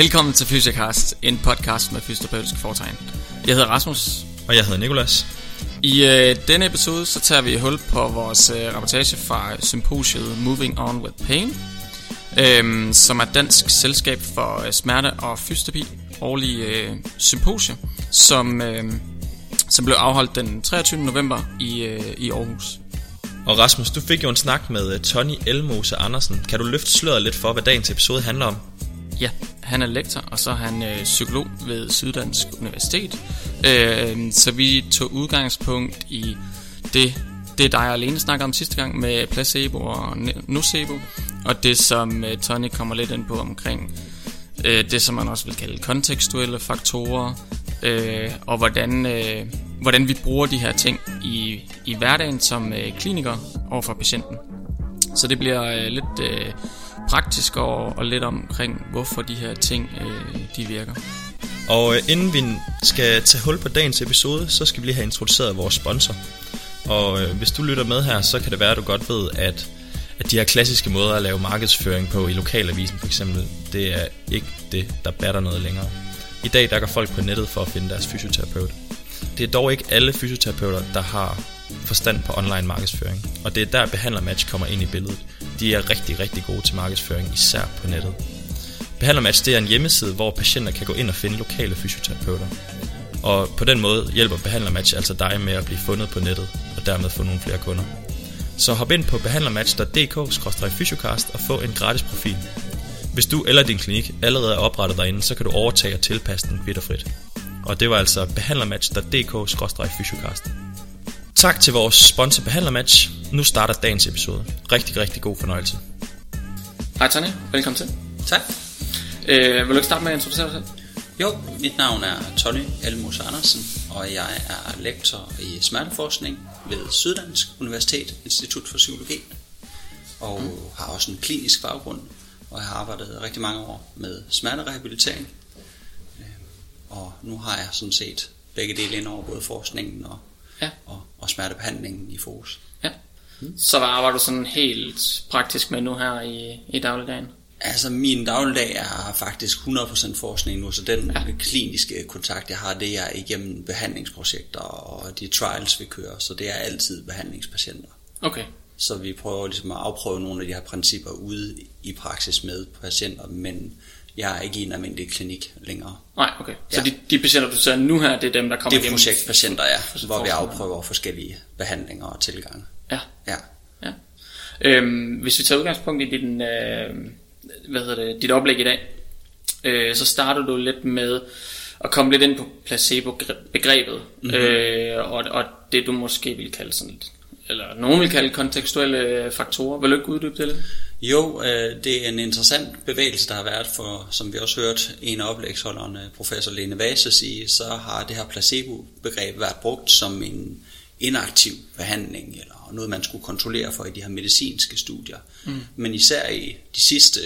Velkommen til Fysiocast, en podcast med fysioterapeutiske foretegn. Jeg hedder Rasmus. Og jeg hedder Nikolas. I øh, denne episode så tager vi hul på vores øh, rapportage fra symposiet Moving On With Pain, øh, som er dansk selskab for øh, smerte og fysioterapi, årlig øh, symposie, som, øh, som blev afholdt den 23. november i, øh, i Aarhus. Og Rasmus, du fik jo en snak med uh, Tony Elmose Andersen. Kan du løfte sløret lidt for, hvad dagens episode handler om? Ja, han er lektor, og så er han øh, psykolog ved Syddansk Universitet. Øh, så vi tog udgangspunkt i det, det dig alene snakker om sidste gang med placebo og nocebo, og det som øh, Tony kommer lidt ind på omkring øh, det, som man også vil kalde kontekstuelle faktorer, øh, og hvordan, øh, hvordan vi bruger de her ting i, i hverdagen som øh, kliniker overfor patienten. Så det bliver øh, lidt øh, praktisk og, og lidt omkring, hvorfor de her ting øh, de virker. Og øh, inden vi skal tage hul på dagens episode, så skal vi lige have introduceret vores sponsor. Og øh, hvis du lytter med her, så kan det være, at du godt ved, at, at de her klassiske måder at lave markedsføring på i lokalavisen for eksempel, det er ikke det, der batter noget længere. I dag der går folk på nettet for at finde deres fysioterapeut. Det er dog ikke alle fysioterapeuter, der har forstand på online markedsføring, og det er der Behandlermatch kommer ind i billedet. De er rigtig, rigtig gode til markedsføring, især på nettet. Behandlermatch det er en hjemmeside, hvor patienter kan gå ind og finde lokale fysioterapeuter. Og på den måde hjælper Behandlermatch altså dig med at blive fundet på nettet, og dermed få nogle flere kunder. Så hop ind på behandlermatch.dk-fysiocast og få en gratis profil. Hvis du eller din klinik allerede er oprettet derinde, så kan du overtage og tilpasse den frit. Og det var altså behandlermatch.dk-fysiocast. Tak til vores sponsor Behandlermatch. Nu starter dagens episode. Rigtig, rigtig god fornøjelse. Hej Tony, velkommen til. Tak. Øh, vil du ikke starte med at introducere dig selv? Jo, mit navn er Tony Elmos Andersen, og jeg er lektor i smerteforskning ved Syddansk Universitet Institut for Psykologi, og mm. har også en klinisk baggrund, og jeg har arbejdet rigtig mange år med smerterehabilitering. Øh, og nu har jeg sådan set begge dele ind over både forskningen og, ja. og, og smertebehandlingen i fokus. Ja. Mm. Så hvad arbejder du sådan helt praktisk med nu her i, i dagligdagen? Altså min dagligdag er faktisk 100% forskning nu, så den ja. kliniske kontakt jeg har, det er igennem behandlingsprojekter og de trials vi kører, så det er altid behandlingspatienter. Okay. Så vi prøver ligesom at afprøve nogle af de her principper ude i praksis med patienter, men jeg er ikke i en almindelig klinik længere. Nej, okay. Ja. Så de, de patienter, du ser nu her, det er dem, der kommer Det er projektpatienter, ja, hvor vi afprøver forskellige behandlinger og tilgange. Ja. Ja. ja. Øhm, hvis vi tager udgangspunkt i din, øh, hvad hedder det, dit oplæg i dag, øh, så starter du lidt med at komme lidt ind på placebo-begrebet, mm-hmm. øh, og, og det du måske vil kalde sådan lidt, eller nogen vil kalde kontekstuelle faktorer. Vil du ikke uddybe det lidt? Jo, øh, det er en interessant bevægelse, der har været for, som vi også hørt en af oplægsholderne, professor Lene Vase sige, så har det her placebo-begreb været brugt som en inaktiv behandling, eller noget man skulle kontrollere for i de her medicinske studier. Mm. Men især i de sidste,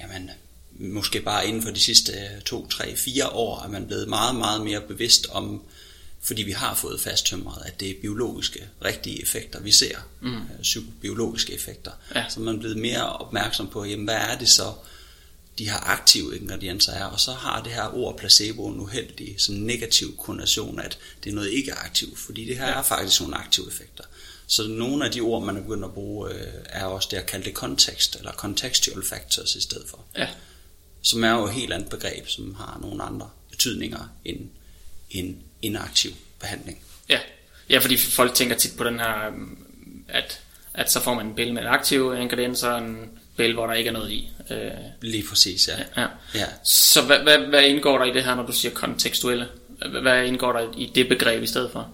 jamen, måske bare inden for de sidste to, tre, fire år, er man blevet meget, meget mere bevidst om, fordi vi har fået fasttømret, at det er biologiske, rigtige effekter, vi ser. Mm. Øh, psykobiologiske effekter. Ja. Så man er blevet mere opmærksom på, jamen, hvad er det så, de her aktive ingredienser er, og så har det her ord placebo en uheldig sådan negativ konnotation, at det er noget ikke aktivt, fordi det her ja. er faktisk nogle aktive effekter. Så nogle af de ord, man er begyndt at bruge, øh, er også det at kalde det kontekst, eller contextual factors i stedet for. Ja. Som er jo et helt andet begreb, som har nogle andre betydninger end en inaktiv behandling. Ja, ja fordi folk tænker tit på den her, at, at så får man en billede med aktive ingredienser, og en billede, hvor der ikke er noget i. Øh, Lige præcis, ja. ja. ja. Så hvad, hvad, hvad indgår der i det her, når du siger kontekstuelle? Hvad indgår der i det begreb i stedet for?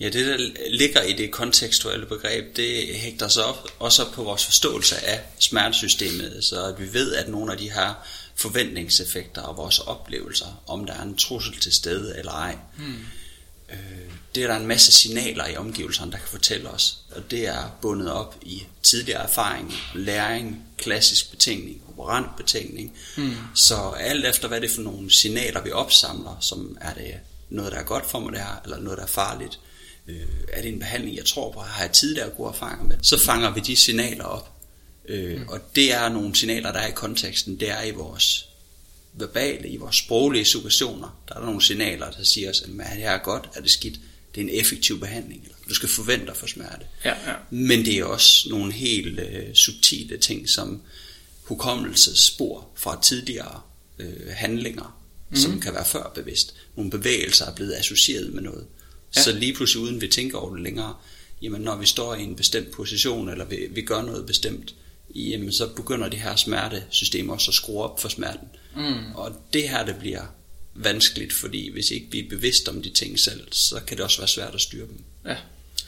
Ja, det der ligger i det kontekstuelle begreb, det hægter sig op også på vores forståelse af smertesystemet, så at vi ved, at nogle af de her forventningseffekter og vores oplevelser, om der er en trussel til stede eller ej, hmm. øh, det er der en masse signaler i omgivelserne, der kan fortælle os, og det er bundet op i tidligere erfaring, læring, klassisk betingning, operant betingning, hmm. så alt efter hvad det er for nogle signaler, vi opsamler, som er det noget, der er godt for mig det her, eller noget, der er farligt, øh, er det en behandling, jeg tror på, har jeg tidligere gode erfaringer med, så fanger vi de signaler op. Øh, mm. Og det er nogle signaler, der er i konteksten, det er i vores verbale, i vores sproglige situationer, der er der nogle signaler, der siger os, at det her er godt, er det skidt, det er en effektiv behandling, eller du skal forvente dig for smerte. Ja, ja. Men det er også nogle helt øh, subtile ting, som hukommelsespor fra tidligere øh, handlinger, mm. som kan være før bevidst. Nogle bevægelser er blevet associeret med noget. Ja. Så lige pludselig uden vi tænker over det længere, jamen når vi står i en bestemt position, eller vi, vi gør noget bestemt, jamen så begynder det her smertesystem også at skrue op for smerten. Mm. Og det her, det bliver vanskeligt, fordi hvis ikke vi er bevidst om de ting selv, så kan det også være svært at styre dem. Ja.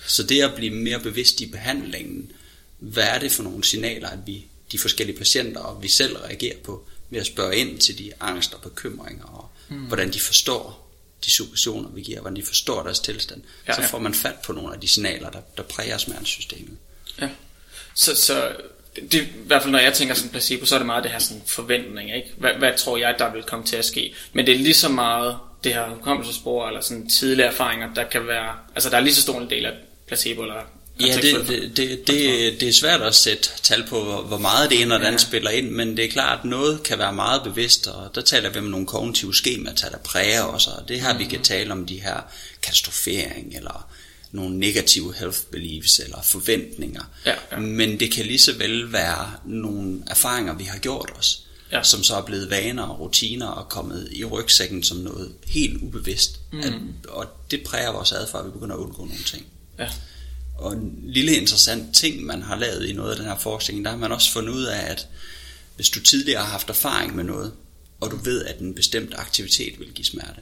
Så det at blive mere bevidst i behandlingen, hvad er det for nogle signaler, at vi, de forskellige patienter og vi selv reagerer på, ved at spørge ind til de angst og bekymringer, og mm. hvordan de forstår de suggestioner, vi giver, hvordan de forstår deres tilstand, ja, så får man fat på nogle af de signaler, der, der præger smertesystemet. Ja. Så, så det, i hvert fald når jeg tænker sådan placebo, så er det meget det her sådan forventning, ikke? Hvad, hvad tror jeg, der vil komme til at ske? Men det er lige så meget det her hukommelsespor, eller sådan tidlige erfaringer, der kan være, altså der er lige så stor en del af placebo, eller Ja, det, det, det, det, det er svært at sætte tal på, hvor meget det ene og det andet ja. spiller ind, men det er klart, at noget kan være meget bevidst, og der taler vi om nogle kognitive skemaer, der præger os, og det her, mm. vi kan tale om de her katastrofering, eller nogle negative health beliefs eller forventninger. Ja, ja. Men det kan lige så vel være nogle erfaringer, vi har gjort os, ja. som så er blevet vaner og rutiner og kommet i rygsækken som noget helt ubevidst. Mm. At, og det præger vores adfærd, at vi begynder at undgå nogle ting. Ja. Og en lille interessant ting, man har lavet i noget af den her forskning, der har man også fundet ud af, at hvis du tidligere har haft erfaring med noget, og du ved, at en bestemt aktivitet vil give smerte,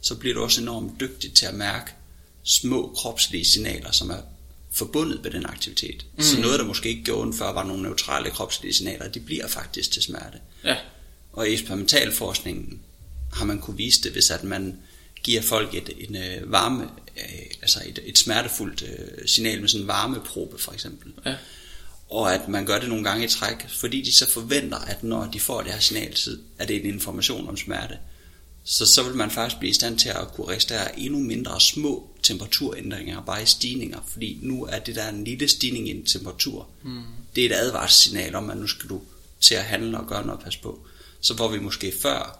så bliver du også enormt dygtig til at mærke, små kropslige signaler, som er forbundet med den aktivitet. Mm. Så noget, der måske ikke gjorde før, var nogle neutrale kropslige signaler, de bliver faktisk til smerte. Ja. Og i eksperimentalforskningen har man kunne vise det, hvis at man giver folk et, en øh, varme, øh, altså et, et smertefuldt øh, signal med sådan en varmeprobe for eksempel. Ja. Og at man gør det nogle gange i træk, fordi de så forventer, at når de får det her signal, så er det en information om smerte så, så vil man faktisk blive i stand til at kunne registrere endnu mindre små temperaturændringer, bare i stigninger, fordi nu er det der en lille stigning i temperatur. Mm. Det er et advarssignal om, at nu skal du til at handle og gøre noget pas på. Så hvor vi måske før,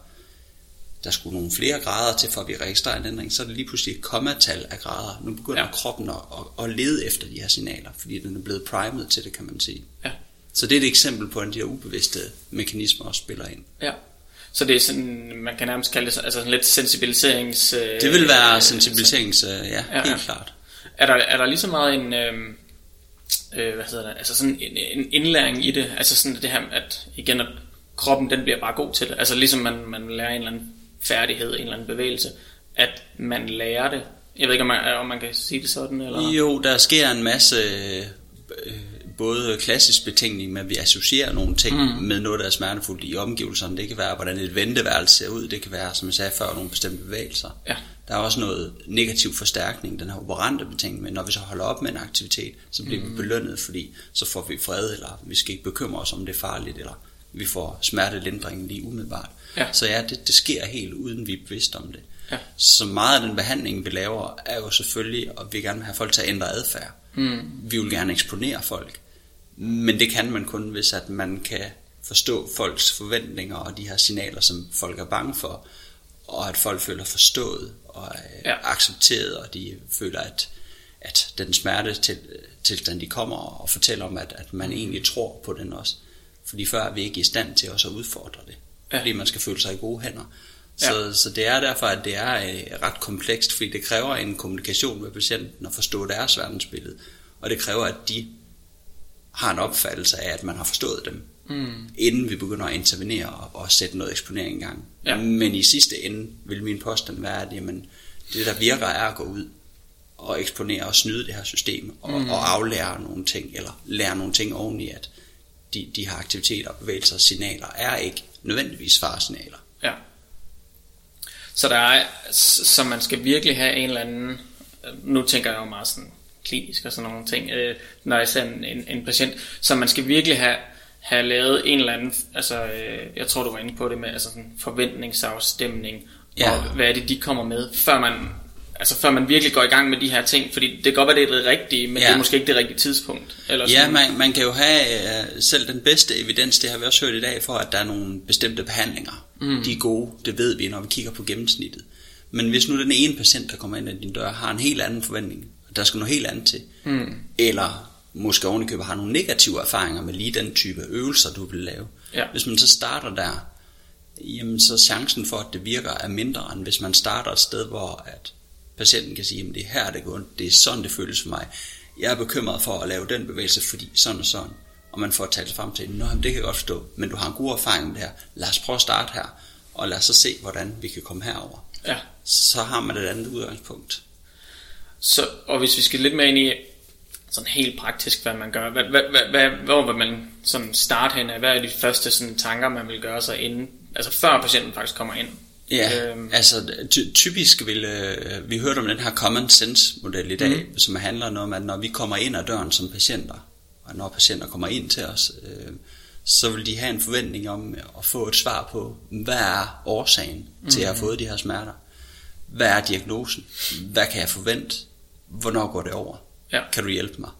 der skulle nogle flere grader til, for at vi registrerer en ændring, så er det lige pludselig et kommatal af grader. Nu begynder ja. kroppen at, at, at lede efter de her signaler, fordi den er blevet primet til det, kan man sige. Ja. Så det er et eksempel på, at de her ubevidste mekanismer også spiller ind. Ja. Så det er sådan, man kan nærmest kalde det altså sådan lidt sensibiliserings... Øh, det vil være sensibiliserings, øh, ja, ja, helt ja. klart. Er der, er der lige så meget en, øh, øh, hvad hedder det, altså sådan en, en indlæring i det, altså sådan det her, at igen, at kroppen den bliver bare god til det, altså ligesom man, man lærer en eller anden færdighed, en eller anden bevægelse, at man lærer det. Jeg ved ikke, om man, om man kan sige det sådan, eller? Jo, der sker en masse øh, både klassisk betænkning med, at vi associerer nogle ting mm. med noget, der er smertefuldt i omgivelserne. Det kan være, hvordan et venteværelse ser ud. Det kan være, som jeg sagde før, nogle bestemte bevægelser. Ja. Der er også noget negativ forstærkning, den her operante betænkning. Men når vi så holder op med en aktivitet, så bliver mm. vi belønnet, fordi så får vi fred, eller vi skal ikke bekymre os om det er farligt, eller vi får smertelindring lige umiddelbart. Ja. Så ja, det, det sker helt uden vi er bevidste om det. Ja. Så meget af den behandling, vi laver, er jo selvfølgelig, at vi gerne vil have folk til at ændre adfærd. Mm. Vi vil gerne eksponere folk. Men det kan man kun, hvis at man kan forstå folks forventninger og de her signaler, som folk er bange for, og at folk føler forstået og ja. accepteret, og de føler, at, at den smerte til, tilstand, de kommer og fortæller om, at, at man egentlig tror på den også. Fordi før er vi ikke i stand til også at udfordre det. Ja. Fordi man skal føle sig i gode hænder. Så, ja. så det er derfor, at det er øh, ret komplekst, fordi det kræver en kommunikation med patienten og forstå deres verdensbillede. Og det kræver, at de har en opfattelse af, at man har forstået dem, mm. inden vi begynder at intervenere og, og sætte noget eksponering i gang. Ja. Men i sidste ende vil min påstand være, at jamen, det der virker er at gå ud og eksponere og snyde det her system, og, mm. og aflære nogle ting, eller lære nogle ting oveni, at de, de her aktiviteter, bevægelser og signaler er ikke nødvendigvis faresignaler. Ja. Så der er, så man skal virkelig have en eller anden, nu tænker jeg jo meget sådan klinisk og sådan nogle ting, øh, når jeg ser en, en, en patient. Så man skal virkelig have, have lavet en eller anden, altså øh, jeg tror du var inde på det med altså sådan forventningsafstemning, ja. og hvad er det de kommer med, før man altså før man virkelig går i gang med de her ting, fordi det kan godt være, det er det rigtige, men ja. det er måske ikke det rigtige tidspunkt. Eller ja, man, man kan jo have uh, selv den bedste evidens, det har vi også hørt i dag, for at der er nogle bestemte behandlinger, Mm. De er gode, det ved vi, når vi kigger på gennemsnittet. Men hvis nu den ene patient, der kommer ind ad din dør, har en helt anden forventning, der skal noget helt andet til, mm. eller måske ovenikøbet har nogle negative erfaringer med lige den type øvelser, du vil lave. Ja. Hvis man så starter der, jamen så chancen for, at det virker, er mindre, end hvis man starter et sted, hvor at patienten kan sige, at det er her, det går ondt, det er sådan, det føles for mig. Jeg er bekymret for at lave den bevægelse, fordi sådan og sådan. Og man får talt sig frem til, Nå, det kan jeg godt forstå, men du har en god erfaring med det her. Lad os prøve at starte her, og lad os så se, hvordan vi kan komme herover. Ja. Så har man et andet udgangspunkt. Så, og hvis vi skal lidt mere ind i sådan helt praktisk, hvad man gør, hvad, hvad, hvad, hvad, hvor vil man sådan starte hen af? Hvad er de første sådan, tanker, man vil gøre sig inden, altså før patienten faktisk kommer ind? Ja, øhm. altså ty- typisk vil, øh, vi hørte om den her common sense model i dag, mm. som handler om, at når vi kommer ind ad døren som patienter, og når patienter kommer ind til os, øh, så vil de have en forventning om at få et svar på, hvad er årsagen til, at jeg har fået de her smerter? Hvad er diagnosen? Hvad kan jeg forvente? Hvornår går det over? Ja. Kan du hjælpe mig?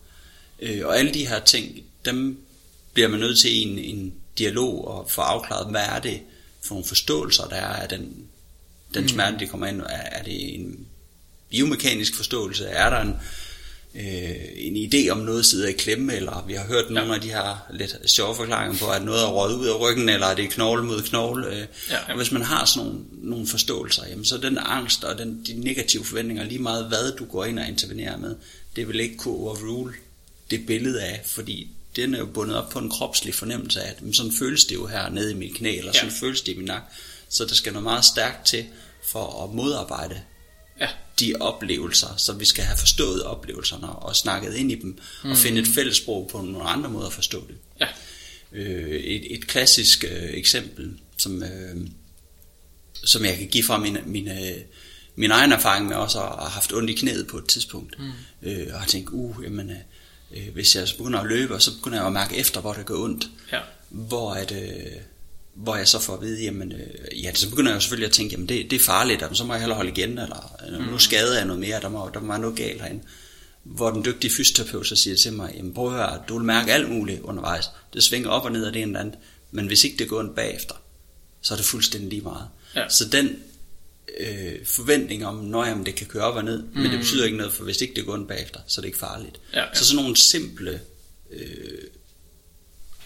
Øh, og alle de her ting, dem bliver man nødt til i en, en dialog og få afklaret, hvad er det for nogle forståelser, der er af den, den smerte, de kommer ind. Er, er det en biomekanisk forståelse? Er der en, øh, en idé om noget sidder i klemme, eller vi har hørt nogle ja. af de her lidt sjove forklaringer på, at noget er røget ud af ryggen, eller er det knogle mod knogle. Øh. Ja. Og hvis man har sådan nogle, nogle forståelser, jamen, så den angst og den, de negative forventninger, lige meget hvad du går ind og intervenerer med, det vil ikke kunne overrule det billede af, fordi den er jo bundet op på en kropslig fornemmelse af, at men sådan føles det jo her nede i mit knæ, eller sådan Ja. føles det i min nakke. Så der skal noget meget stærkt til for at modarbejde Ja. de oplevelser, så vi skal have forstået oplevelserne og snakket ind i dem, mm. og finde et fælles sprog på nogle andre måder at forstå det. Ja. Øh, et, et klassisk øh, eksempel, som, øh, som jeg kan give fra min, min, øh, min egen erfaring med også at have haft ondt i knæet på et tidspunkt, mm. øh, og har tænkt, uh, jamen, øh, øh, hvis jeg så begynder at løbe, så begynder jeg at mærke efter, hvor det gør ondt, Ja. hvor at, øh, hvor jeg så får at vide, jamen, øh, ja, så begynder jeg selvfølgelig at tænke, jamen det, det er farligt, jamen, så må jeg hellere holde igen, eller øh, nu skader jeg noget mere, der må, der må være noget galt herinde. Hvor den dygtige fysioterapeut så siger til mig, jamen prøv at høre, du vil mærke alt muligt undervejs. Det svinger op og ned af det ene eller andet, men hvis ikke det går ondt bagefter, så er det fuldstændig lige meget. Ja. Så den øh, forventning om, når jamen, det kan køre op og ned, mm. men det betyder ikke noget, for hvis ikke det går ondt bagefter, så er det ikke farligt. Ja, ja. Så sådan nogle simple øh,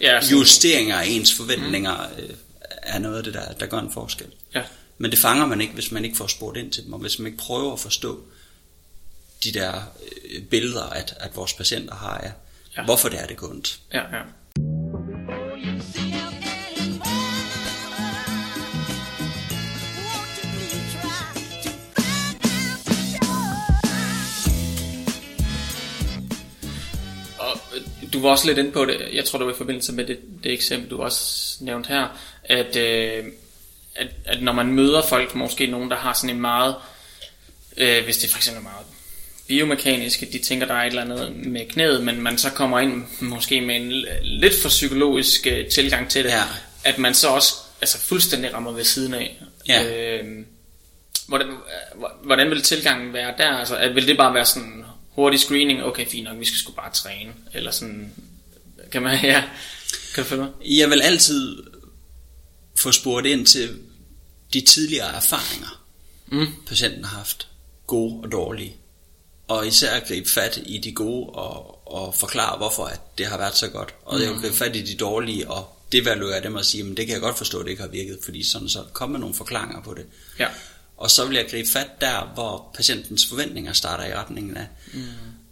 Ja, så, justeringer af ens forventninger øh, er noget af det, der, der gør en forskel. ja. Men det fanger man ikke, hvis man ikke får spurgt ind til dem, og hvis man ikke prøver at forstå de der øh, billeder, at, at vores patienter har af, Ja. ja. hvorfor det er, det går ondt. Ja, ja. Du var også lidt inde på det, jeg tror det var i forbindelse med det, det eksempel, du også nævnte her, at, øh, at, at når man møder folk, måske nogen, der har sådan en meget, øh, hvis det for eksempel er meget biomekaniske, de tænker, der er et eller andet med knæet, men man så kommer ind måske med en lidt for psykologisk øh, tilgang til det, Ja. at man så også altså fuldstændig rammer ved siden af. Ja. Øh, hvordan, øh, hvordan vil tilgangen være der? Altså, at vil det bare være sådan hurtig screening? Okay, fint nok, vi skal sgu bare træne. Eller sådan, kan man, ja, kan du følge mig? Jeg vil altid få spurgt ind til de tidligere erfaringer, Mm. patienten har haft, gode og dårlige. Og især gribe fat i de gode og, og forklare, hvorfor at det har været så godt. Og mm. jeg vil gribe fat i de dårlige og devaluere dem og sige, men det kan jeg godt forstå, at det ikke har virket, fordi sådan så kom med nogle forklaringer på det. Ja. Og så vil jeg gribe fat der, hvor patientens forventninger starter i retningen af. Mm.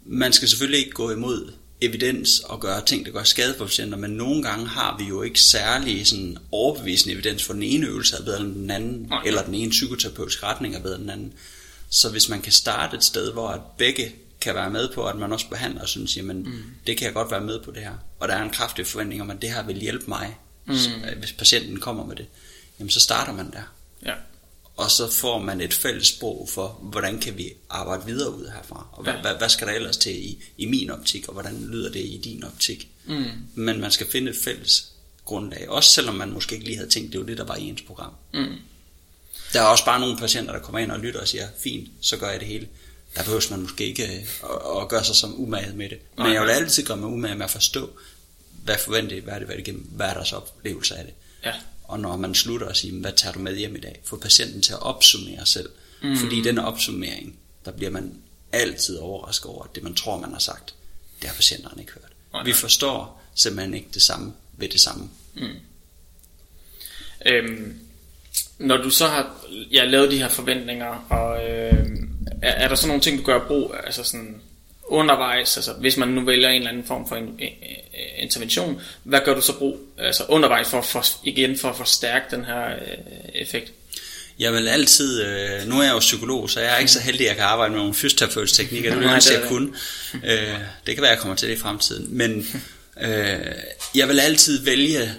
Man skal selvfølgelig ikke gå imod evidens og gøre ting, der gør skade på patienter, men nogle gange har vi jo ikke særlig sådan overbevisende evidens for den ene øvelse er bedre end den anden, Nej. eller den ene psykoterapeutiske retning er bedre end den anden. Så hvis man kan starte et sted, hvor at begge kan være med på, at man også behandler og synes, jamen, mm. det kan jeg godt være med på det her. Og der er en kraftig forventning om, at det her vil hjælpe mig, mm. hvis patienten kommer med det. Jamen, så starter man der Ja. Og så får man et fælles sprog for, hvordan kan vi arbejde videre ud herfra, og hvad, Ja. hvad, hvad skal der ellers til i, i min optik, og hvordan lyder det i din optik. Mm. Men man skal finde et fælles grundlag, også selvom man måske ikke lige havde tænkt, det var det, der var i ens program. Mm. Der er også bare nogle patienter, der kommer ind og lytter og siger, fint, så gør jeg det hele. Der behøver man måske ikke øh, at, at gøre sig som umaget med det. Men Nej, jeg vil altid gøre mig umage med at forstå, hvad forventer jeg, hvad er det, hvad er det igennem, hvad er deres oplevelse af det. Ja. Og når man slutter at sige, hvad tager du med hjem i dag? Få patienten til at opsummere selv. Mm. Fordi den opsummering, der bliver man altid overrasket over, at det man tror, man har sagt, det har patienterne ikke hørt. Nej, Vi forstår simpelthen ikke det samme ved det samme. Øhm, når du så har ja, lavet de her forventninger, og øhm, er, er der så nogle ting, du gør brug af, altså sådan undervejs, altså hvis man nu vælger en eller anden form for en, en, en intervention, hvad gør du så brug, altså undervejs for, for igen for at forstærke den her øh, effekt? Jeg vil altid, øh, nu er jeg jo psykolog, så jeg er ikke så heldig, at jeg kan arbejde med nogle fysioterapeutiske teknikker, det vil jeg det kunne. Øh, det kan være, jeg kommer til det i fremtiden. Men øh, jeg vil altid vælge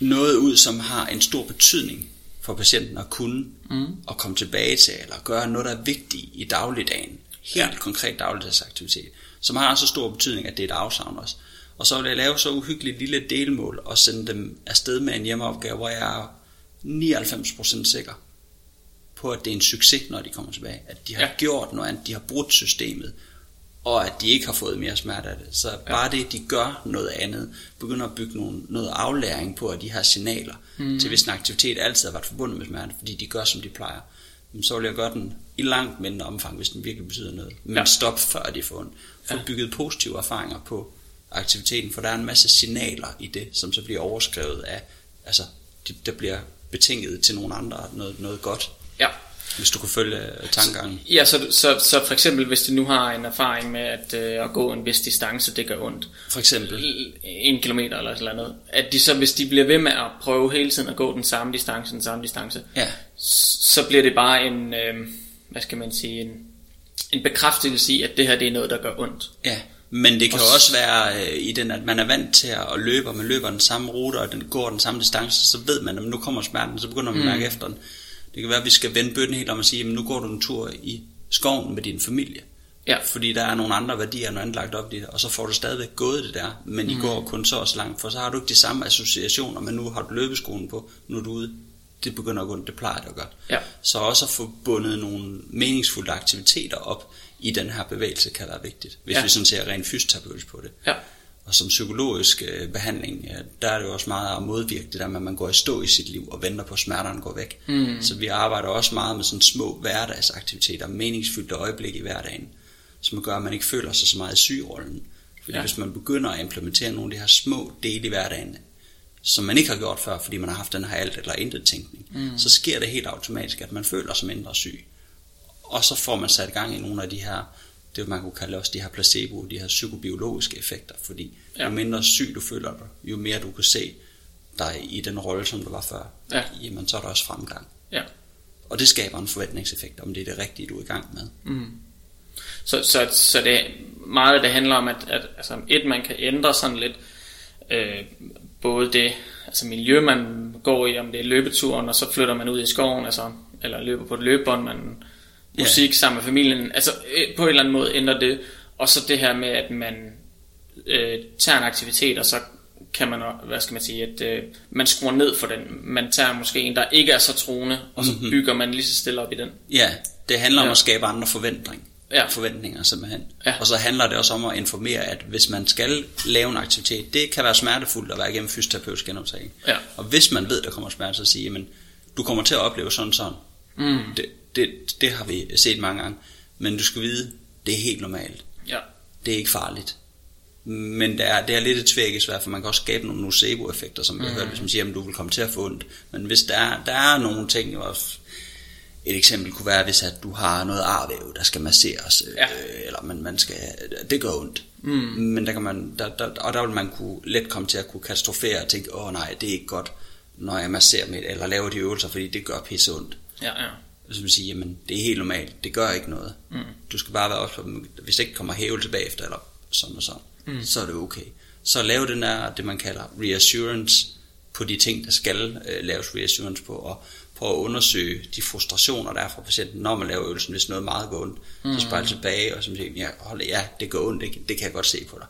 noget ud, som har en stor betydning for patienten at kunne mm. og komme tilbage til, eller gøre noget, der er vigtigt i dagligdagen. Helt konkret dagligdagsaktivitet, som har så stor betydning, at det er et afsavn også. Og så vil jeg lave så uhyggeligt lille delmål og sende dem afsted med en hjemmeopgave, hvor jeg er 99% sikker på, at det er en succes, når de kommer tilbage. At de har Ja. gjort noget andet, de har brudt systemet, og at de ikke har fået mere smerte af det. Så ja. bare det, de gør noget andet, begynder at bygge nogle, noget aflæring på, at de har signaler mm. til, hvis en aktivitet altid har været forbundet med smerte, fordi de gør, som de plejer. Så vil jeg gøre den i langt mindre omfang, hvis den virkelig betyder noget. Men Ja. stop før de får en. Få ja. bygget positive erfaringer på aktiviteten, for der er en masse signaler i det, som så bliver overskrevet af, altså, de, der bliver betinget til nogle andre noget, noget godt, Ja. hvis du kan følge øh, tankegangen. Ja, så, så, så for eksempel, hvis de nu har en erfaring med at, øh, at gå en vis distance, det gør ondt, For eksempel. en kilometer eller sådan noget, at de så, hvis de bliver ved med at prøve hele tiden at gå den samme distance, den samme distance, Ja, så bliver det bare en, øh, hvad skal man sige, en, en bekræftelse i, at det her det er noget, der gør ondt. ja. Men det kan Og også være øh, i den, at man er vant til at løbe, og man løber den samme rute, og den går den samme distance, så ved man, at nu kommer smerten, så begynder man at mærke efter den. Det kan være, at vi skal vende bøtten helt om og sige, at nu går du en tur i skoven med din familie. Ja. Fordi der er nogle andre værdier, andet lagt op i det, og så får du stadigvæk gået det der, men I går kun så også langt, for så har du ikke de samme associationer, men nu har du løbeskoen på, nu er du ude. Det begynder at gå, det plejer det at gøre. Ja. Så også at få bundet nogle meningsfulde aktiviteter op i den her bevægelse kan være vigtigt, hvis Ja. vi sådan ser rent fysioterapeutisk på det. Ja. Og som psykologisk øh, behandling, øh, der er det jo også meget at modvirke det der med, at man går i stå i sit liv og venter på, at smerterne går væk. Mm. Så vi arbejder også meget med sådan små hverdagsaktiviteter, meningsfyldte øjeblikke i hverdagen, som gør, at man ikke føler sig så meget i sygerollen. Fordi ja. hvis man begynder at implementere nogle af de her små dele i hverdagen, som man ikke har gjort før, fordi man har haft den her alt eller intet tænkning, mm. så sker det helt automatisk, at man føler sig mindre syg. Og så får man sat gang i nogle af de her, det man kunne kalde også de her placebo, de her psykobiologiske effekter, fordi Ja. jo mindre syg du føler dig, jo mere du kan se dig i den rolle, som du var før, Ja. jamen så er der også fremgang. Ja. Og det skaber en forventningseffekt, om det er det rigtige, du er i gang med. Mm. Så, så, så det meget af det handler om, at, at altså, et, man kan ændre sådan lidt øh, både det altså miljø, man går i, om det er løbeturen, og så flytter man ud i skoven, altså, eller løber på et løbebånd, man musik sammen med familien, altså øh, på en eller anden måde ændrer det, og så det her med, at man øh, tager en aktivitet, og så kan man, hvad skal man sige, at øh, man skruer ned for den. Man tager måske en, der ikke er så troende, og så Mhm. bygger man lige så stille op i den. Ja, det handler om Ja. at skabe andre forventninger. Ja. Forventninger simpelthen. Ja. Og så handler det også om at informere, at hvis man skal lave en aktivitet, det kan være smertefuldt at være igennem fysioterapeutisk genoptræning. Ja. Og hvis man ved, der kommer smerte, så sige, jamen, du kommer til at opleve sådan sådan. Mm. Det, det, det har vi set mange gange. Men du skal vide, det er helt normalt. Ja. Det er ikke farligt. Men det er, det er lidt et tvækkesvær, for man kan også skabe nogle nocebo-effekter, som vi har hørt, hvis man siger, at du vil komme til at få ondt. Men hvis der er, der er nogle ting, også, et eksempel kunne være, hvis at du har noget arvæv, der skal masseres, Ja. øh, eller man, man skal, det gør ondt. Mm. Men der kan man, der, der, og der vil man kunne let komme til at kunne katastrofere og tænke, åh nej, det er ikke godt, når jeg masserer mit, eller laver de øvelser, fordi det gør pisse ondt. Ja, ja. Så vil sige, jamen det er helt normalt, det gør ikke noget. Mm. Du skal bare være også hvis det ikke kommer hævelse bagefter, eller sådan og sådan, mm. så er det okay. Så lave den der, det man kalder reassurance, på de ting, der skal øh, laves reassurance på, og prøve at undersøge de frustrationer, der er fra patienten, når man laver øvelsen, hvis noget meget går ondt. Mm. Så spejle tilbage, og så sige, ja, hold, ja, det går ondt, det, det kan jeg godt se på dig.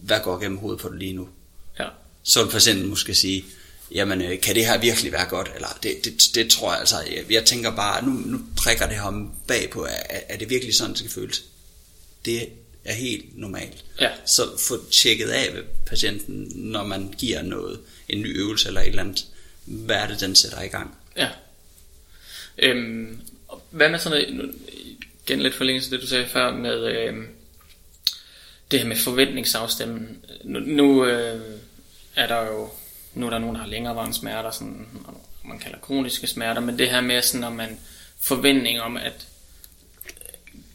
Hvad går gennem hovedet på dig lige nu? Ja. så vil patienten måske sige, jamen øh, kan det her virkelig være godt, eller det, det, det tror jeg altså, jeg, jeg tænker bare, nu, nu prikker det ham bagpå, er er det virkelig sådan, det skal føles? Det er helt normalt. Ja. Så få tjekket af ved patienten, når man giver noget, en ny øvelse eller et eller andet, hvad er det, den sætter i gang. Ja. Øhm, hvad med sådan noget, igen lidt forlængelse af det, du sagde før, med øhm, det her med forventningsafstemmen. Nu, nu øh, er der jo, nu er der nogen, der har længerevarende smerter, sådan, man kalder kroniske smerter, men det her med sådan, når man forventning om, at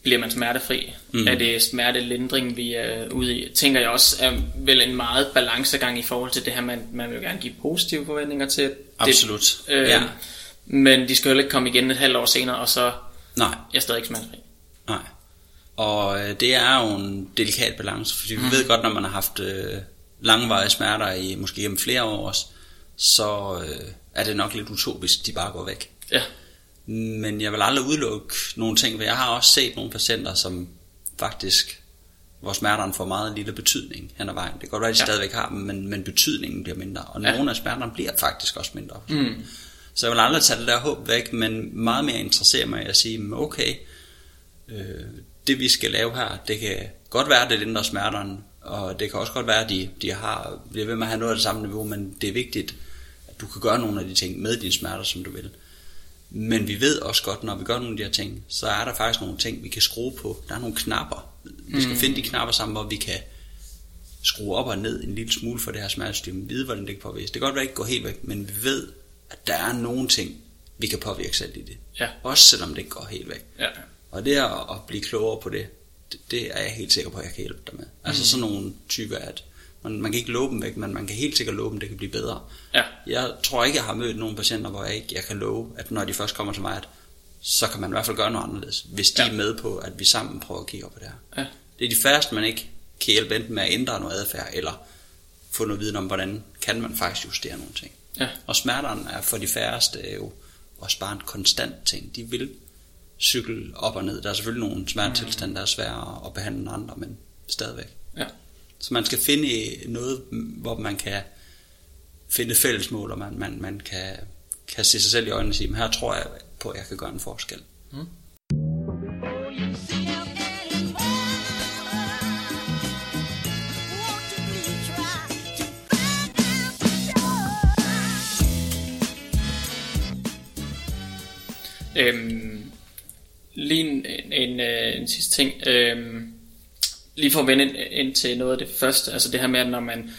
bliver man smertefri? Mm. Er det smertelindring, vi er ude i? Tænker jeg også er vel en meget balancegang i forhold til det her, man, man vil gerne give positive forventninger til. Absolut, det, øh, ja. Men de skal jo ikke komme igen et halvt år senere, og så Nej. jeg er stadig ikke smertefri. Nej. Og øh, det er jo en delikat balance, fordi vi ved godt, når man har haft øh, langvarige smerter i måske gennem flere år også, så øh, er det nok lidt utopisk, de bare går væk. Ja. Men jeg vil aldrig udelukke nogle ting, for jeg har også set nogle patienter, som faktisk, hvor smerterne får meget lille betydning hen ad vejen. Det kan godt være, at de Ja. stadigvæk har dem, men, men betydningen bliver mindre. Og ja. nogle af smerterne bliver faktisk også mindre. Mm. Så jeg vil aldrig tage det der håb væk, men meget mere interessere mig i at sige, "Men okay, øh, det vi skal lave her, det kan godt være, det lindrer smerterne, og det kan også godt være, at de, de har, bliver ved med at have noget af det samme niveau, men det er vigtigt, at du kan gøre nogle af de ting med dine smerter, som du vil. Men vi ved også godt, når vi gør nogle af de her ting, så er der faktisk nogle ting, vi kan skrue på. Der er nogle knapper. Vi skal mm. finde de knapper sammen, hvor vi kan skrue op og ned en lille smule for det her smertesystem. Vide, hvordan det kan påvirkes. Det kan godt være, at det ikke går helt væk, men vi ved, at der er nogle ting, vi kan påvirke selv i det. Ja. Også selvom det ikke går helt væk. Ja. Og det at, at blive klogere på det, det, det er jeg helt sikker på, at jeg kan hjælpe dig med. Altså sådan nogle typer, at man, man kan ikke love dem væk, men man kan helt sikkert love dem, det kan blive bedre. Ja. Jeg tror ikke, jeg har mødt nogle patienter, hvor jeg ikke jeg kan love, at når de først kommer til mig, at så kan man i hvert fald gøre noget anderledes, hvis de Ja. er med på, at vi sammen prøver at kigge op på det her. Ja. Det er de færreste, man ikke kan hjælpe enten med at ændre noget adfærd, eller få noget viden om, hvordan kan man faktisk justere nogle ting. Ja. Og smerterne er for de færreste jo også bare en konstant ting. De vil cykle op og ned. Der er selvfølgelig nogle smertetilstande, der er sværere at behandle end andre, men stadigvæk. Ja. Så man skal finde noget, hvor man kan finde fælles mål, og man, man, man kan, kan se sig selv i øjnene og sige, "Men her tror jeg på, at jeg kan gøre en forskel. Øhm, lige en, en, en, øh, en sidste ting. Øhm, lige for at vende ind, ind til noget af det første, altså det her med, at når man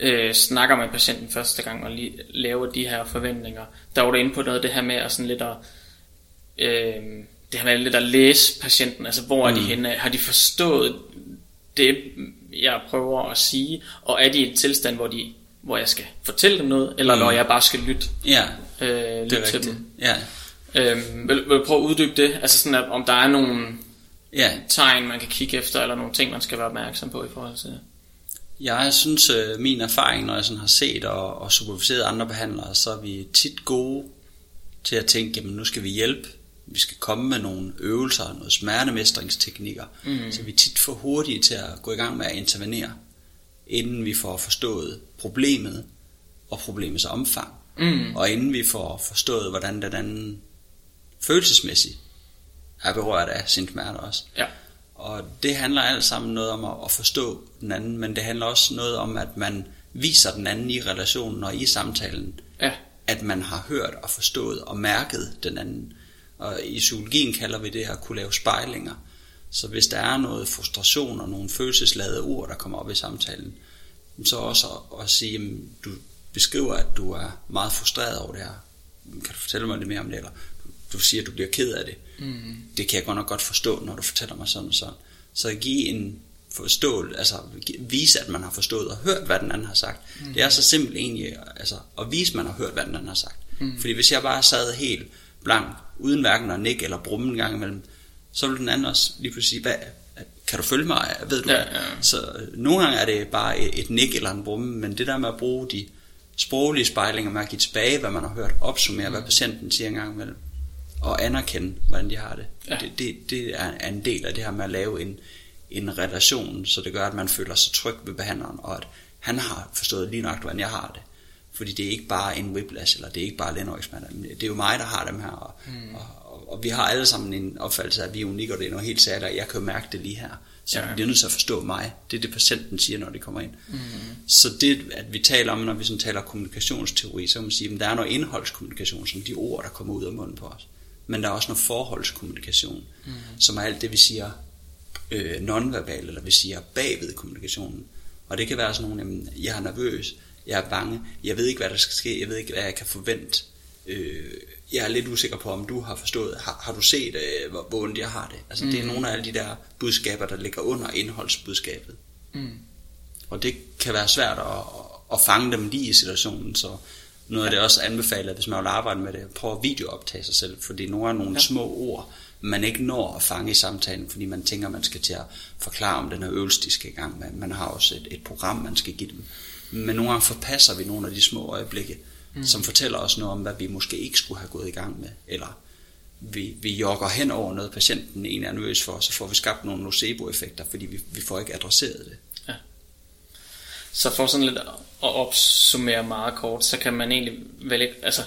øh, snakker med patienten første gang og lige laver de her forventninger, der var du inde på noget af det her med at sådan lidt at, øh, det her med lidt at læse patienten, altså hvor er de henne, har de forstået det, jeg prøver at sige, og er de i en tilstand, hvor, de, hvor jeg skal fortælle dem noget, eller Mm. hvor jeg bare skal lytte, Ja, øh, det lytte er til rigtigt. dem. Ja, Øhm, vil, vil du prøve at uddybe det? Altså sådan, at om der er nogle ja. tegn, man kan kigge efter, eller nogle ting, man skal være opmærksom på i forhold til det? Jeg synes, øh, min erfaring, når jeg sådan har set og, og superviseret andre behandlere, så er vi tit gode til at tænke, jamen nu skal vi hjælpe. Vi skal komme med nogle øvelser, noget smertemestringsteknikker. Mm. Så vi er tit for hurtige til at gå i gang med at intervenere, inden vi får forstået problemet og problemets omfang. Mm. Og inden vi får forstået, hvordan den anden følelsesmæssigt er berørt af sin smerte også. Ja. Og det handler alt sammen noget om at, forstå den anden, men det handler også noget om, at man viser den anden i relationen og i samtalen, Ja. at man har hørt og forstået og mærket den anden. Og i psykologien kalder vi det at kunne lave spejlinger. Så hvis der er noget frustration og nogle følelsesladede ord, der kommer op i samtalen, så også at, at sige, at du beskriver, at du er meget frustreret over det her. Kan du fortælle mig lidt mere om det? Eller du, siger, at du bliver ked af det. Mm. Det kan jeg godt nok godt forstå, når du fortæller mig sådan og sådan. Så give en forståelse, altså vise, at man har forstået og hørt, hvad den anden har sagt. Mm. Det er så simpelt egentlig, altså at vise, at man har hørt, hvad den anden har sagt. Mm. Fordi hvis jeg bare sad helt blank, uden hverken at nikke eller brumme en gang imellem, så ville den anden også lige pludselig sige, hvad, kan du følge mig, ved du Ja, ja. Så øh, nogle gange er det bare et, et nik eller en brumme, men det der med at bruge de sproglige spejlinger med at give tilbage, hvad man har hørt, opsummere, mm. hvad patienten siger en gang imellem, og anerkende, hvordan de har det. Ja. Det, det, det er en del af det her med at lave en, en relation, så det gør, at man føler sig tryg ved behandleren, og at han har forstået lige nok, hvordan jeg har det. Fordi det er ikke bare en whiplash, eller det er ikke bare lændrygsmand. Det er jo mig, der har dem her, og, mm. og, og, og vi har alle sammen en opfattelse af, at vi er unikke, og det er noget helt særligt, og jeg kan jo mærke det lige her. Så Ja. vi er nødt til at forstå mig. Det er det, patienten siger, når de kommer ind. Mm. Så det, at vi taler om, når vi sådan taler kommunikationsteori, så kan man sige, at der er noget indholdskommunikation, som de ord, der kommer ud af munden på os. Men der er også noget forholdskommunikation, mm. som er alt det, vi siger øh, nonverbal, eller vi siger bagved kommunikationen. Og det kan være sådan nogle, jamen, jeg er nervøs, jeg er bange, jeg ved ikke, hvad der skal ske, jeg ved ikke, hvad jeg kan forvente. Øh, jeg er lidt usikker på, om du har forstået, har, har du set, øh, hvor, hvor ondt jeg har det? Altså, mm. det er nogle af alle de der budskaber, der ligger under indholdsbudskabet. Mm. Og det kan være svært at, at fange dem lige i situationen, så noget af det også anbefaler, hvis man vil arbejde med det, prøv at videooptage sig selv, fordi nogle af nogle ja. små ord, man ikke når at fange i samtalen, fordi man tænker, man skal til at forklare om den her øvelse, de skal i gang med. Man har også et, et program, man skal give dem. Men nogle gange forpasser vi nogle af de små øjeblikke, mm. som fortæller os noget om, hvad vi måske ikke skulle have gået i gang med, eller vi, vi jogger hen over noget, patienten egentlig er nervøs for, så får vi skabt nogle nocebo-effekter, fordi vi, vi får ikke adresseret det. Så for sådan lidt at opsummere meget kort, så kan man egentlig vel ikke, altså,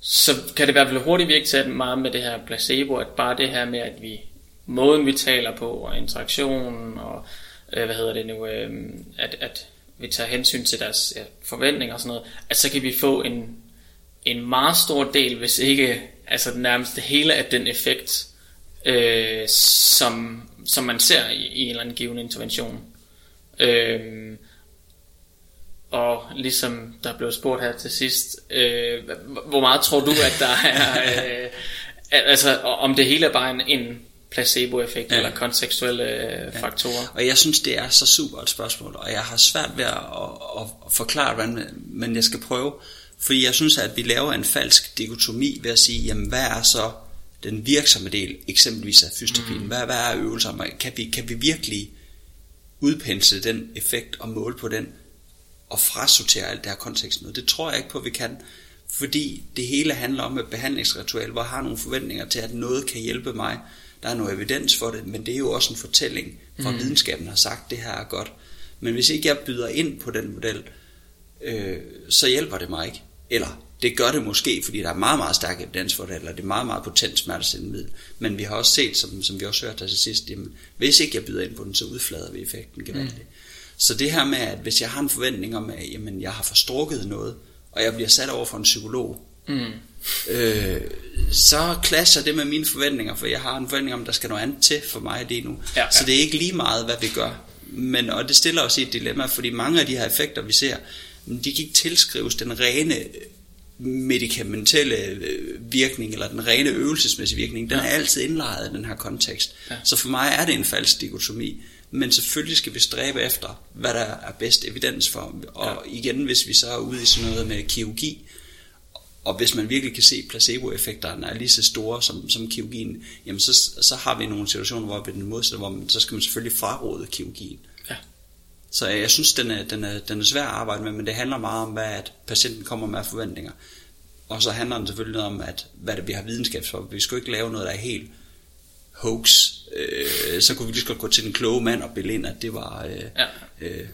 så kan det i hvert fald hurtigt virke til at meget med det her placebo, at bare det her med, at vi, måden vi taler på, og interaktionen, og øh, hvad hedder det nu, øh, at, at vi tager hensyn til deres ja, forventninger og sådan noget, at så kan vi få en, en meget stor del, hvis ikke altså nærmest det hele af den effekt, øh, som, som man ser i, i en eller anden given intervention. Øh, og ligesom der blev spurgt her til sidst, øh, hvor meget tror du, at der er, øh, al- altså om det hele er bare en, en placebo-effekt ja. Ja. eller kontekstuelle øh, faktorer? Og jeg synes, det er så super et spørgsmål, og jeg har svært ved at, at, at forklare, hvordan, men jeg skal prøve. Fordi jeg synes, at vi laver en falsk dikotomi ved at sige, jamen hvad er så den virksomme del, eksempelvis af fysioterapien? Mm. Hvad, hvad er øvelser? Kan vi, kan vi virkelig udpensle den effekt og måle på den, og frasortere alt det her kontekst noget? Det tror jeg ikke på, at vi kan. Fordi det hele handler om et behandlingsritual, hvor jeg har nogle forventninger til, at noget kan hjælpe mig. Der er noget evidens for det, men det er jo også en fortælling fra mm. videnskaben har sagt, det her er godt. Men hvis ikke jeg byder ind på den model, øh, så hjælper det mig ikke. Eller det gør det måske, fordi der er meget, meget stærk evidens for det, eller det er meget, meget potent smertestillende Men vi har også set, som, som vi også hørte til sidst, jamen, hvis ikke jeg byder ind på den, så udflader vi effekten gevaldigt. Mm. Så det her med, at hvis jeg har en forventning om, at jamen, jeg har forstrukket noget, og jeg bliver sat over for en psykolog, Mm. øh, så clasher det med mine forventninger, for jeg har en forventning om, at der skal noget andet til for mig lige nu. Ja, ja. Så det er ikke lige meget, hvad vi gør. Men, og det stiller os i et dilemma, fordi mange af de her effekter, vi ser, de kan ikke tilskrives den rene medikamentelle øh, virkning, eller den rene øvelsesmæssige virkning, den er altid indlejret i den her kontekst. Ja. Så for mig er det en falsk dikotomi. Men selvfølgelig skal vi stræbe efter, hvad der er bedst evidens for. Og igen, hvis vi så er ude i sådan noget med kirurgi, og hvis man virkelig kan se, at placeboeffekterne er lige så store som, som kirurgien, jamen så, så har vi nogle situationer, hvor vi den modsatte, hvor man, så skal man selvfølgelig fraråde kirurgien. Ja. Så jeg synes, den er, den, er, den er svær at arbejde med, men det handler meget om, hvad at patienten kommer med af forventninger. Og så handler den selvfølgelig om, at, hvad det, vi har videnskab for. Vi skal jo ikke lave noget, der er helt hoax. Øh, så kunne vi lige så godt gå til den kloge mand og bilde ind, at det var øh, Ja. øh,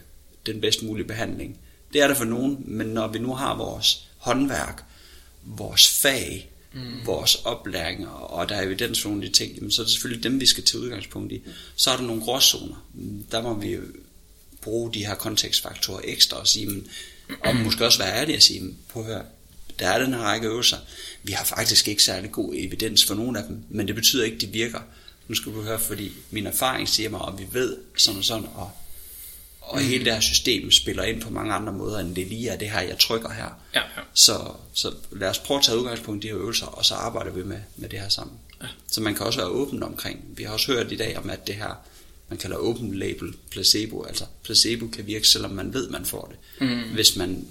den bedst mulige behandling. Det er det for nogen, men når vi nu har vores håndværk, vores fag, mm. vores oplæring, og der er evidens for nogle af de ting, jamen, så er det selvfølgelig dem, vi skal til udgangspunkt i. Så er der nogle gråzoner. Der må vi bruge de her kontekstfaktorer ekstra og sige, men, og måske også være ærlige og sige, prøv at høre, der er den her række øvelser. Vi har faktisk ikke særlig god evidens for nogle af dem, men det betyder ikke, at de virker. Nu skal du høre, fordi min erfaring siger mig, og vi ved sådan og sådan, og, og mm. hele det her system spiller ind på mange andre måder, end det lige er det her, jeg trykker her. Ja, ja. Så, så lad os prøve at tage udgangspunkt i de her øvelser, og så arbejder vi med, med det her sammen. Ja. Så man kan også være åben omkring. Vi har også hørt i dag om, at det her, man kalder open label placebo, altså placebo kan virke, selvom man ved, man får det. Mm. Hvis man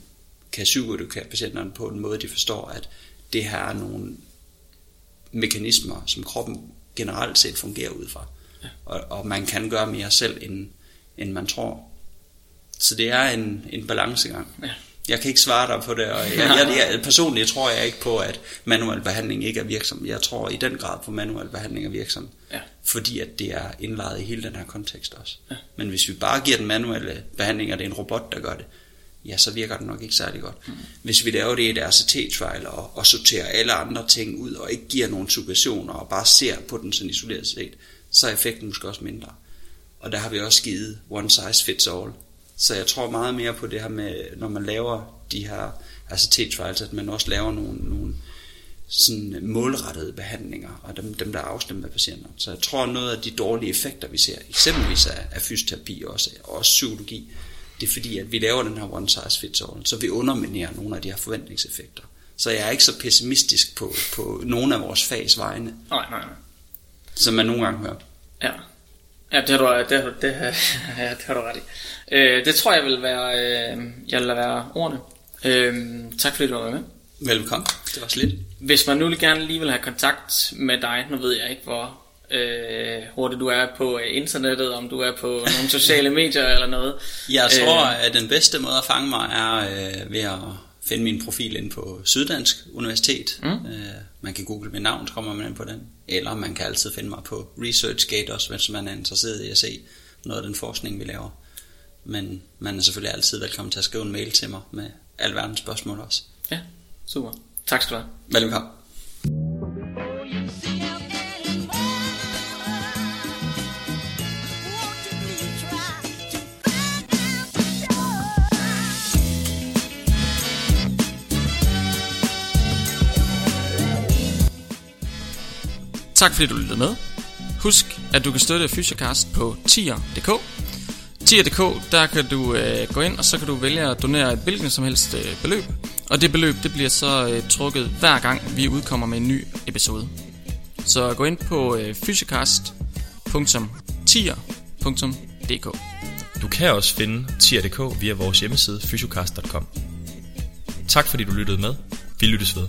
kan psykoedukere patienterne på en måde, de forstår, at det her er nogle mekanismer, som kroppen generelt set fungerer ud fra. Ja. Og, og man kan gøre mere selv, end, end man tror. Så det er en, en balancegang. Ja. Jeg kan ikke svare dig på det, og jeg, jeg, jeg, personligt tror jeg ikke på, at manuel behandling ikke er virksom. Jeg tror i den grad på, at manuel behandling er virksom. Ja. Fordi at det er indlejet i hele den her kontekst også. Ja. Men hvis vi bare giver den manuelle behandling, og det er en robot, der gør det, ja, så virker det nok ikke særlig godt. Mm. Hvis vi laver det i et RCT-trial og, og sorterer alle andre ting ud, og ikke giver nogen suggestioner, og bare ser på den sådan isoleret set, så er effekten måske også mindre. Og der har vi også givet one size fits all. Så jeg tror meget mere på det her med, når man laver de her altså RCT-trials, at man også laver nogle, nogle sådan målrettede behandlinger, og dem, dem der er afstemt med patienter. Så jeg tror, noget af de dårlige effekter, vi ser, eksempelvis af, af fysioterapi også, og også psykologi, det er fordi, at vi laver den her one size fits all, så vi underminerer nogle af de her forventningseffekter. Så jeg er ikke så pessimistisk på, på nogle af vores fags vegne, Nej, nej, nej. som man nogle gange hører. Ja. Ja, det har du, det har, det har, ja, det har du ret i. Øh, det tror jeg vil være, øh, jeg vil være ordene. Øh, tak fordi du var med. Velkommen, det var slet. Hvis man nu gerne lige vil have kontakt med dig, nu ved jeg ikke, hvor øh, hurtigt du er på øh, internettet, om du er på nogle sociale medier eller noget. Jeg tror, Øh, at den bedste måde at fange mig er øh, ved at finde min profil ind på Syddansk Universitet. Mm. Øh, man kan google mit navn, så kommer man ind på den. Eller man kan altid finde mig på ResearchGate også, hvis man er interesseret i at se noget af den forskning, vi laver. Men man er selvfølgelig altid velkommen til at skrive en mail til mig med alverdens spørgsmål også. Ja, super. Tak skal du have. Velkommen. Tak fordi du lyttede med. Husk, at du kan støtte Fysiocast på tier.dk. Tier.dk, der kan du øh, gå ind, og så kan du vælge at donere et hvilket som helst øh, beløb. Og det beløb, det bliver så øh, trukket hver gang, vi udkommer med en ny episode. Så gå ind på øh, fysiocast.tier.dk. Du kan også finde tier.dk via vores hjemmeside fysiocast.com. Tak fordi du lyttede med. Vi lyttes ved.